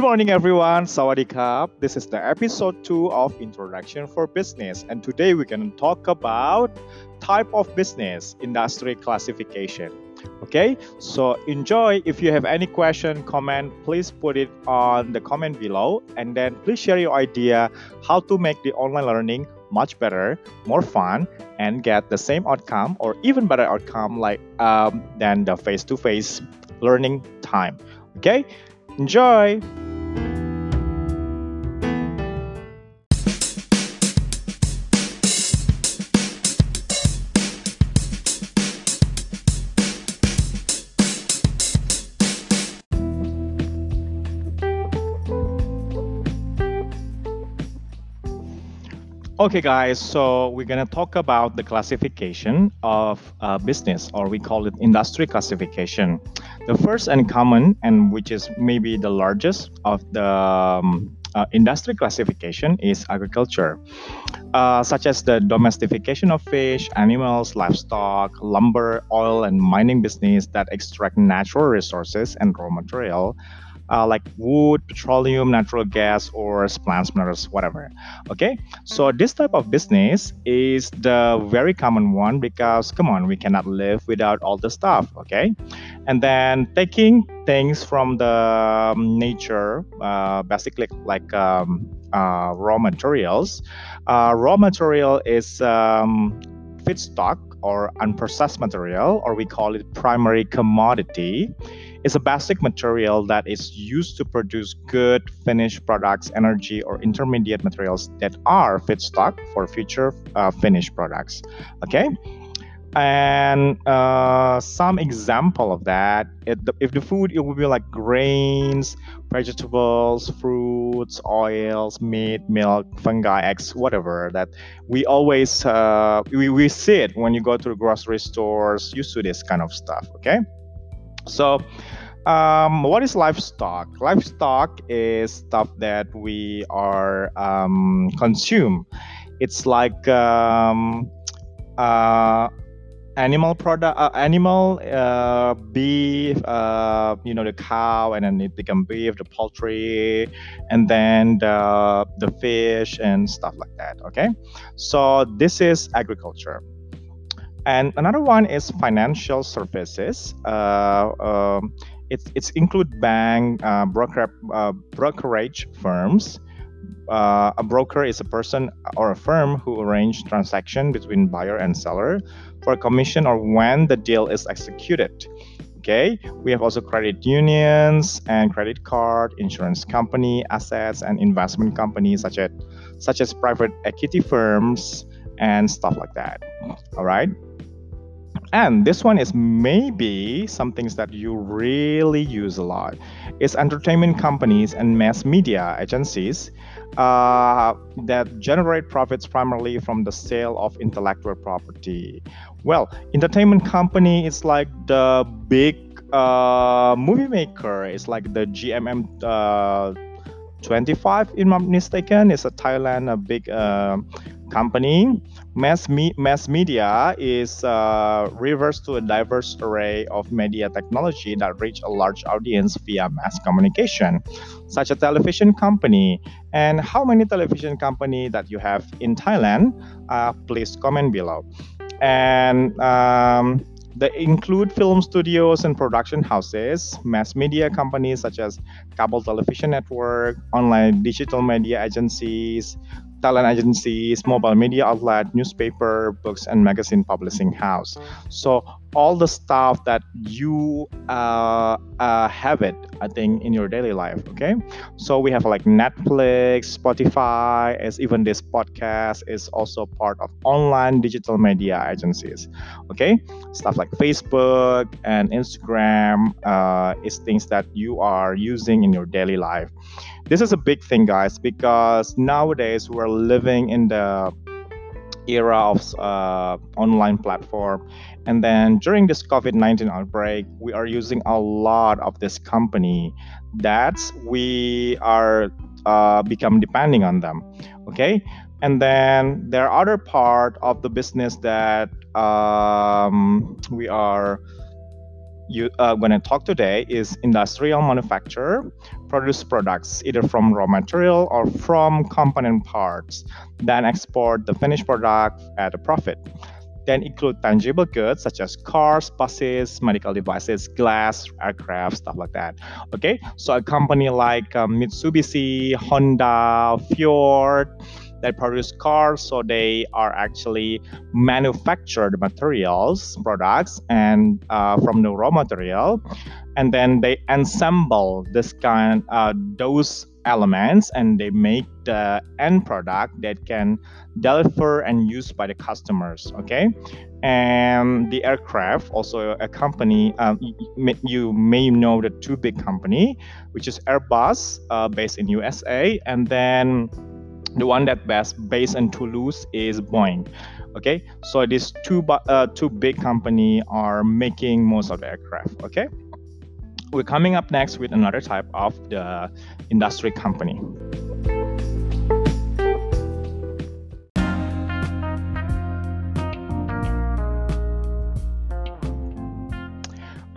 Good morning, everyone. Sawadee This is the episode two of Introduction for Business, and today we're going to talk about type of business industry classification. Okay, so enjoy. If you have any question, comment, please put it on the comment below, and then please share your idea how to make the online learning much better, more fun, and get the same outcome or even better outcome like um, than the face-to-face learning time. Okay, enjoy. Okay, guys, so we're going to talk about the classification of uh, business, or we call it industry classification. The first and common, and which is maybe the largest of the um, uh, industry classification, is agriculture, uh, such as the domestication of fish, animals, livestock, lumber, oil, and mining business that extract natural resources and raw material uh, like wood, petroleum, natural gas, or plants, minerals, whatever. Okay, so this type of business is the very common one because come on, we cannot live without all the stuff. Okay, and then taking things from the um, nature, uh, basically like um, uh, raw materials. Uh, raw material is um, feedstock or unprocessed material, or we call it primary commodity is a basic material that is used to produce good finished products, energy, or intermediate materials that are feedstock for future uh, finished products. Okay. And uh, some example of that, the, if the food, it would be like grains, vegetables, fruits, oils, meat, milk, fungi, eggs, whatever that we always uh, we, we see it when you go to the grocery stores. You see this kind of stuff. Okay. So, um, what is livestock? Livestock is stuff that we are um, consume. It's like um, uh, animal product, uh, animal uh, beef. Uh, you know the cow, and then it become beef, the poultry, and then the the fish and stuff like that. Okay, so this is agriculture. And another one is financial services. Uh, um, it's it's include bank, uh, broker, uh, brokerage firms. Uh, a broker is a person or a firm who arrange transaction between buyer and seller for a commission or when the deal is executed. Okay, we have also credit unions and credit card, insurance company, assets and investment companies such as such as private equity firms and stuff like that. All right and this one is maybe some things that you really use a lot it's entertainment companies and mass media agencies uh, that generate profits primarily from the sale of intellectual property. Well entertainment company is like the big uh, movie maker. It's like the gmm uh, 25 if i'm mistaken. It's a thailand a big uh, company Mass, me- mass media is uh, refers to a diverse array of media technology that reach a large audience via mass communication, such a television company. And how many television company that you have in Thailand? Uh, please comment below. And um, they include film studios and production houses, mass media companies such as cable television network, online digital media agencies, talent agencies, mobile media outlet, newspaper, books, and magazine publishing house. So all the stuff that you uh, uh, have it, I think, in your daily life. Okay, so we have like Netflix, Spotify, as even this podcast is also part of online digital media agencies. Okay, stuff like Facebook and Instagram uh, is things that you are using in your daily life. This is a big thing, guys, because nowadays we're living in the era of uh, online platform. And then during this covid-19 outbreak we are using a lot of this company that we are uh, become depending on them okay? And then there are other part of the business that um, we are you uh, going to talk today is industrial manufacturer produce products either from raw material or from component parts, then export the finished product at a profit. Then include tangible goods such as cars, buses, medical devices, glass, aircraft, stuff like that. Okay, so a company like um, Mitsubishi, Honda, Ford, that produce cars so they are actually manufactured materials products and uh, from the raw material. And then they assemble this kind uh, those elements and they make the end product that can deliver and used by the customers okay? And the aircraft also a company um, you may know the two big company which is airbus uh, based in usa and then the one that best based in Toulouse is Boeing. Okay, so these two uh, two big company are making most of the aircraft. Okay, we're coming up next with another type of the industry company.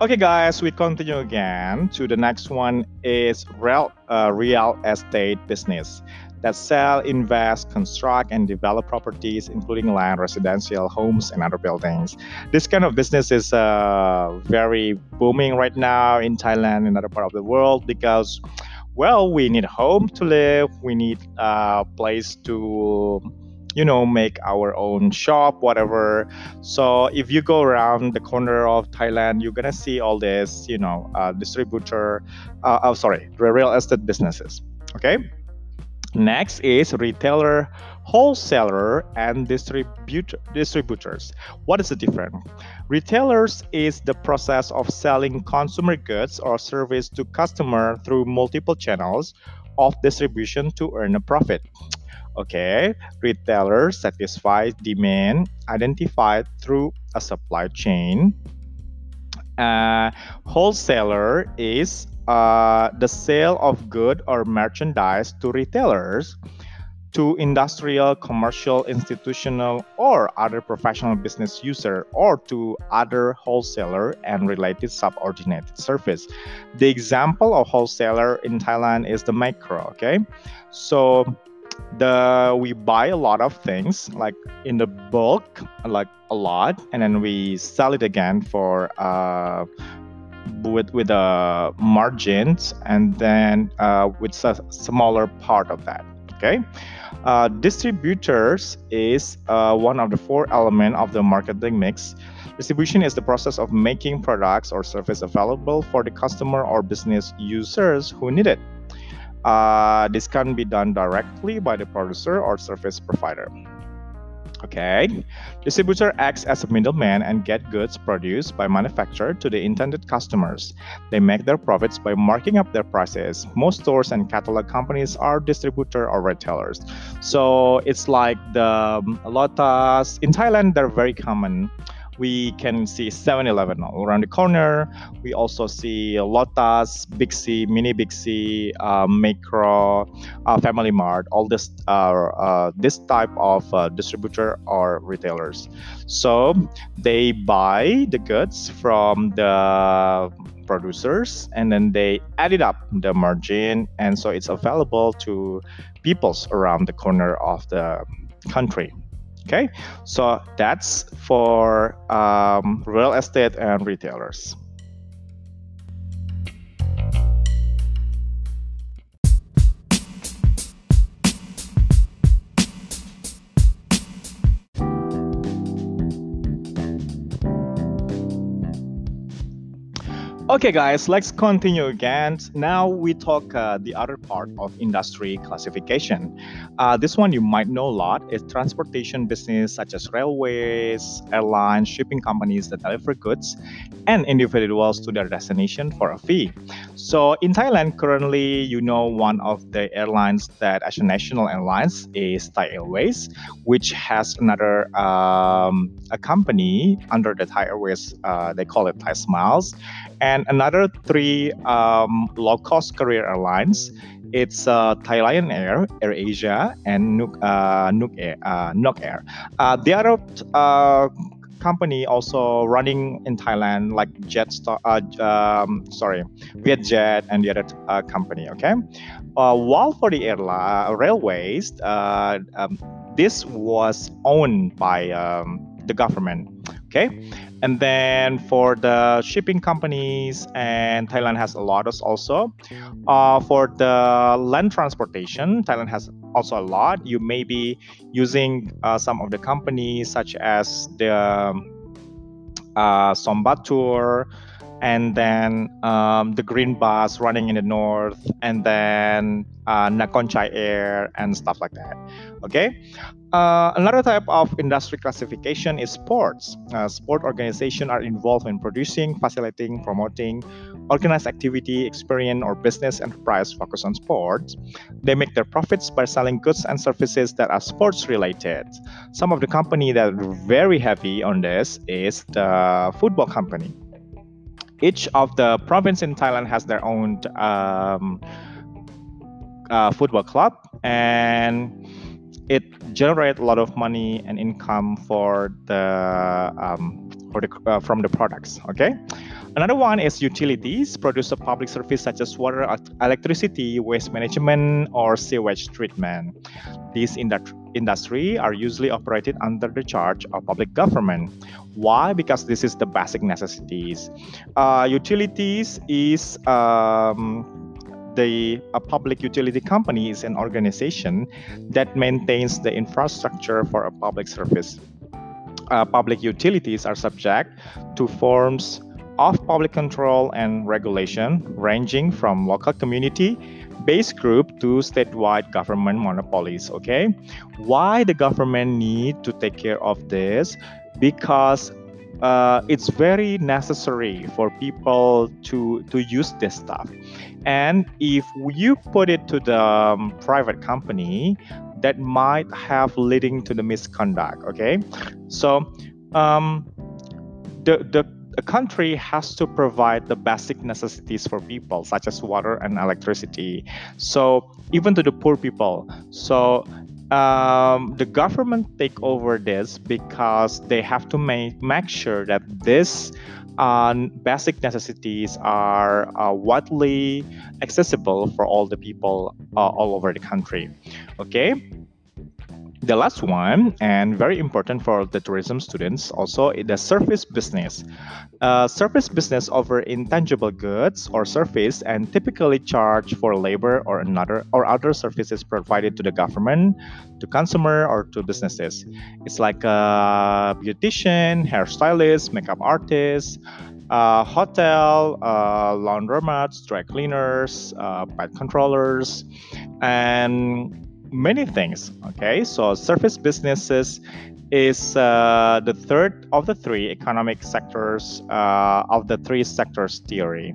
Okay, guys, we continue again to the next one is real uh, real estate business that sell, invest, construct, and develop properties, including land, residential, homes, and other buildings. This kind of business is uh, very booming right now in Thailand and other part of the world because, well, we need home to live, we need a place to you know make our own shop whatever. So if you go around the corner of thailand you're gonna see all this you know uh, distributor uh, oh sorry real estate businesses okay Next is retailer, wholesaler, and distributor, distributors. What is the difference? Retailers is the process of selling consumer goods or service to customer through multiple channels of distribution to earn a profit. Okay, retailers satisfy demand identified through a supply chain. Uh, wholesaler is uh, the sale of good or merchandise to retailers, to industrial, commercial, institutional, or other professional business user, or to other wholesaler and related subordinated service. The example of wholesaler in Thailand is the Makro. Okay, so the we buy a lot of things like in the bulk, like a lot, and then we sell it again for. Uh, with with a margins and then uh, with a smaller part of that okay? Uh, distributors is uh, one of the four elements of the marketing mix. Distribution is the process of making products or service available for the customer or business users who need it uh, this can be done directly by the producer or service provider Okay. Distributor acts as a middleman and get goods produced by manufacturer to the intended customers. They make their profits by marking up their prices. Most stores and catalog companies are distributor or retailers. So it's like the um, Lotus in Thailand. They're very common we can see 7-Eleven around the corner. We also see Lotus, Big C, Mini Big C, uh, Makro, uh, Family Mart. All this are uh, this type of uh, distributor or retailers. So they buy the goods from the producers and then they add it up the margin and so it's available to peoples around the corner of the country Okay, so that's for um, real estate and retailers. Okay, guys, let's continue again. Now we talk uh, the other part of industry classification. Uh, this one you might know a lot is transportation business such as railways, airlines, shipping companies that deliver goods and individuals to their destination for a fee. So in Thailand, currently, you know, one of the airlines that as a national airlines is Thai Airways, which has another um, a company under the Thai Airways. Uh, they call it Thai Smiles and another three um, low-cost carrier airlines. It's uh, Thai Lion Air, Air Asia, and Nok, uh, Nok Air. Uh, Nok Air. Uh, the other uh, company also running in Thailand, like Jetstar, uh, um, sorry, Vietjet and the other uh, company. Okay, uh, while for the airline railways, uh, um, this was owned by um, the government. Okay, and then for the shipping companies, and Thailand has a lot also. Uh, for the land transportation, Thailand has also a lot. You may be using uh, some of the companies such as the uh, Sombat Tour, and then um, the green bus running in the north, and then uh, Nakhon Air and stuff like that. Okay. Uh, another type of industry classification is sports. Uh, sport organizations are involved in producing, facilitating, promoting organized activity, experience, or business enterprise focused on sports. They make their profits by selling goods and services that are sports related. Some of the company that are very heavy on this is the football company. Each of the province in Thailand has their own um, uh, football club and it generates a lot of money and income for the um, for the uh, from the products okay another one is utilities produce a public service such as water electricity waste management or sewage treatment. These industry industry are usually operated under the charge of public government. Why? Because this is the basic necessities. Uh, utilities is um, the a public utility company is an organization that maintains the infrastructure for a public service. Uh, public utilities are subject to forms of public control and regulation ranging from local community based group to statewide government monopolies okay? Why the government need to take care of this? Because uh, it's very necessary for people to to use this stuff. And if you put it to the um, private company that might have leading to the misconduct okay? So um, the the a country has to provide the basic necessities for people such as water and electricity. So even to the poor people. So um, the government take over this because they have to make make sure that this uh, basic necessities are uh, widely accessible for all the people uh, all over the country. Okay, the last one, and very important for the tourism students, also the service business. Uh, service business offer intangible goods or service and typically charge for labor or another or other services provided to the government, to consumer or to businesses. It's like a beautician, hairstylist, makeup artist, uh, hotel, uh, laundromats, dry cleaners, uh, pet controllers, and many things. Okay, so service businesses is uh, the third of the three economic sectors uh, of the three sectors theory.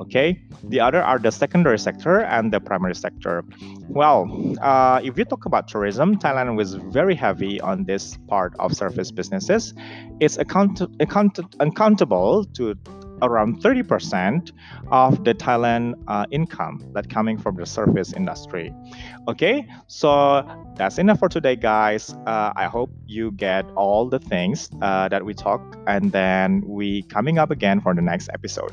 Okay, the other are the secondary sector and the primary sector. Well, uh, if you talk about tourism, Thailand was very heavy on this part of service businesses. It's account- account- accountable to around 30% of the Thailand uh, income that coming from the service industry. Okay, so that's enough for today, guys. Uh, I hope you get all the things uh, that we talked, and then we coming up again for the next episode.